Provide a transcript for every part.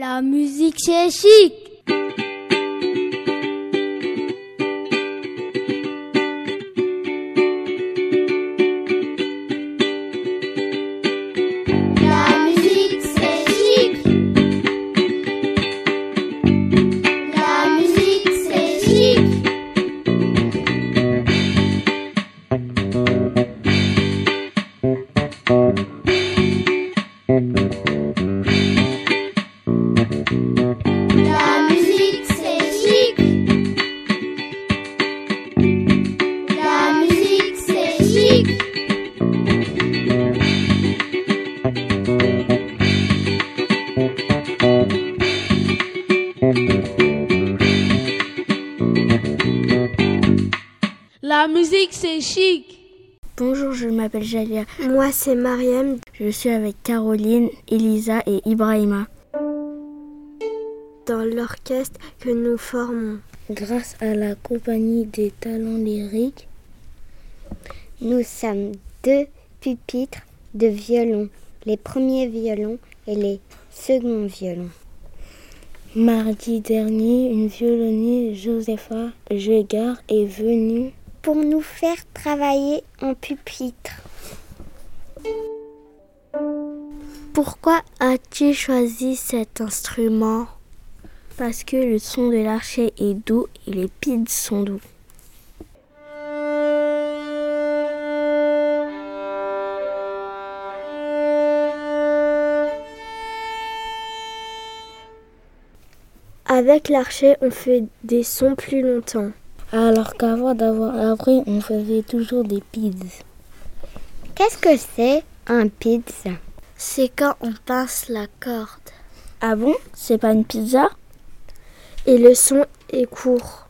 La musique c'est chic. Bonjour, je m'appelle Jalia. Moi, c'est Mariam. Je suis avec Caroline, Elisa et Ibrahima. Dans l'orchestre que nous formons. Grâce à la compagnie des talents lyriques, Nous sommes deux pupitres de violon, les premiers violons et les seconds violons. mardi dernier, une violoniste, Josepha Jegard, est venue. Pour nous faire travailler en pupitre. Pourquoi as-tu choisi cet instrument? Parce que le son de l'archet est doux et les pides sont doux. Avec l'archet, on fait des sons plus longtemps. Alors qu'avant d'avoir appris, on faisait toujours des pids. Qu'est-ce que c'est un pizza? C'est quand on pince la corde. Ah bon? C'est pas une pizza? Et le son est court.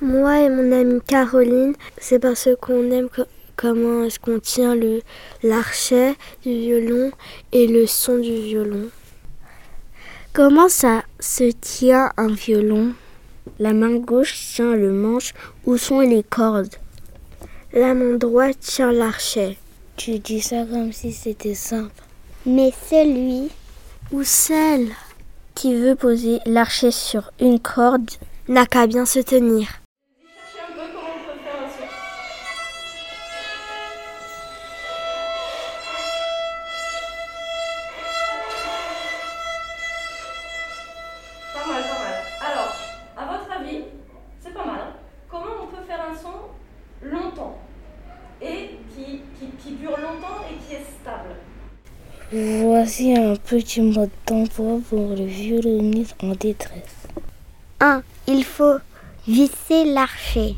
Moi et mon amie Caroline, c'est parce qu'on aime co- comment est-ce qu'on tient le l'archet du violon et le son du violon. Comment ça se tient un violon? La main gauche tient le manche où sont les cordes? La main droite tient l'archet. Tu dis ça comme si c'était simple. Mais celui, Ou celle qui veut poser l'archet sur une corde n'a qu'à bien se tenir. Voici un petit mot d'emploi pour le violoniste en détresse. 1. Il faut visser l'archet.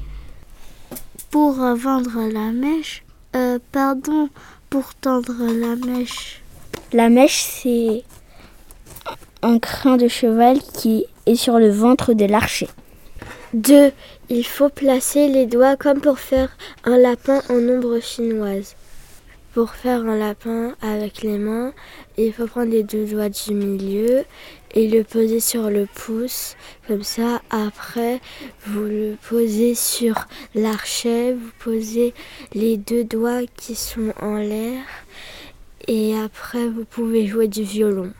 Pour vendre la mèche, euh, pardon, pour tendre la mèche. La mèche, c'est un crin de cheval qui est sur le ventre de l'archer. 2. Il faut placer les doigts comme pour faire un lapin en ombre chinoise. Pour faire un lapin avec les mains, il faut prendre les deux doigts du milieu et le poser sur le pouce. Comme ça, après, vous le posez sur l'archet, vous posez les deux doigts qui sont en l'air et après, vous pouvez jouer du violon.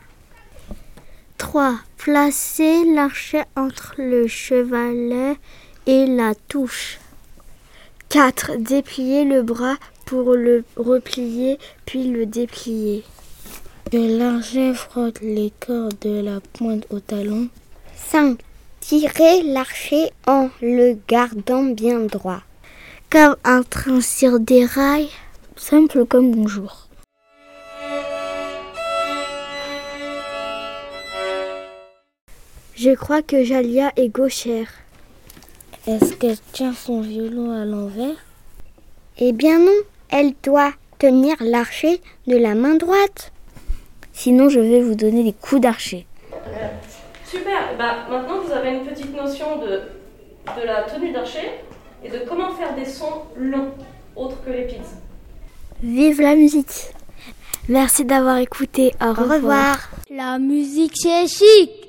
3. Placez l'archet entre le chevalet et la touche. 4. Dépliez le bras pour le replier puis le déplier. Que l'archet frotte les cordes de la pointe au talon. 5. Tirez l'archet en le gardant bien droit. Comme un train sur des rails. Simple comme bonjour. Je crois que Jalia est gauchère. Est-ce qu'elle tient son violon à l'envers? Eh bien non, elle doit tenir l'archet de la main droite. Sinon, je vais vous donner des coups d'archer. Super. Bah, maintenant, vous avez une petite notion de, de la tenue d'archer et de comment faire des sons longs, autres que les pids. Vive la musique Merci d'avoir écouté. Au, Au revoir. La musique c'est chic.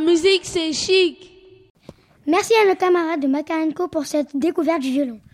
Musique c'est chic. Merci à nos camarades de Macarenco pour cette découverte du violon.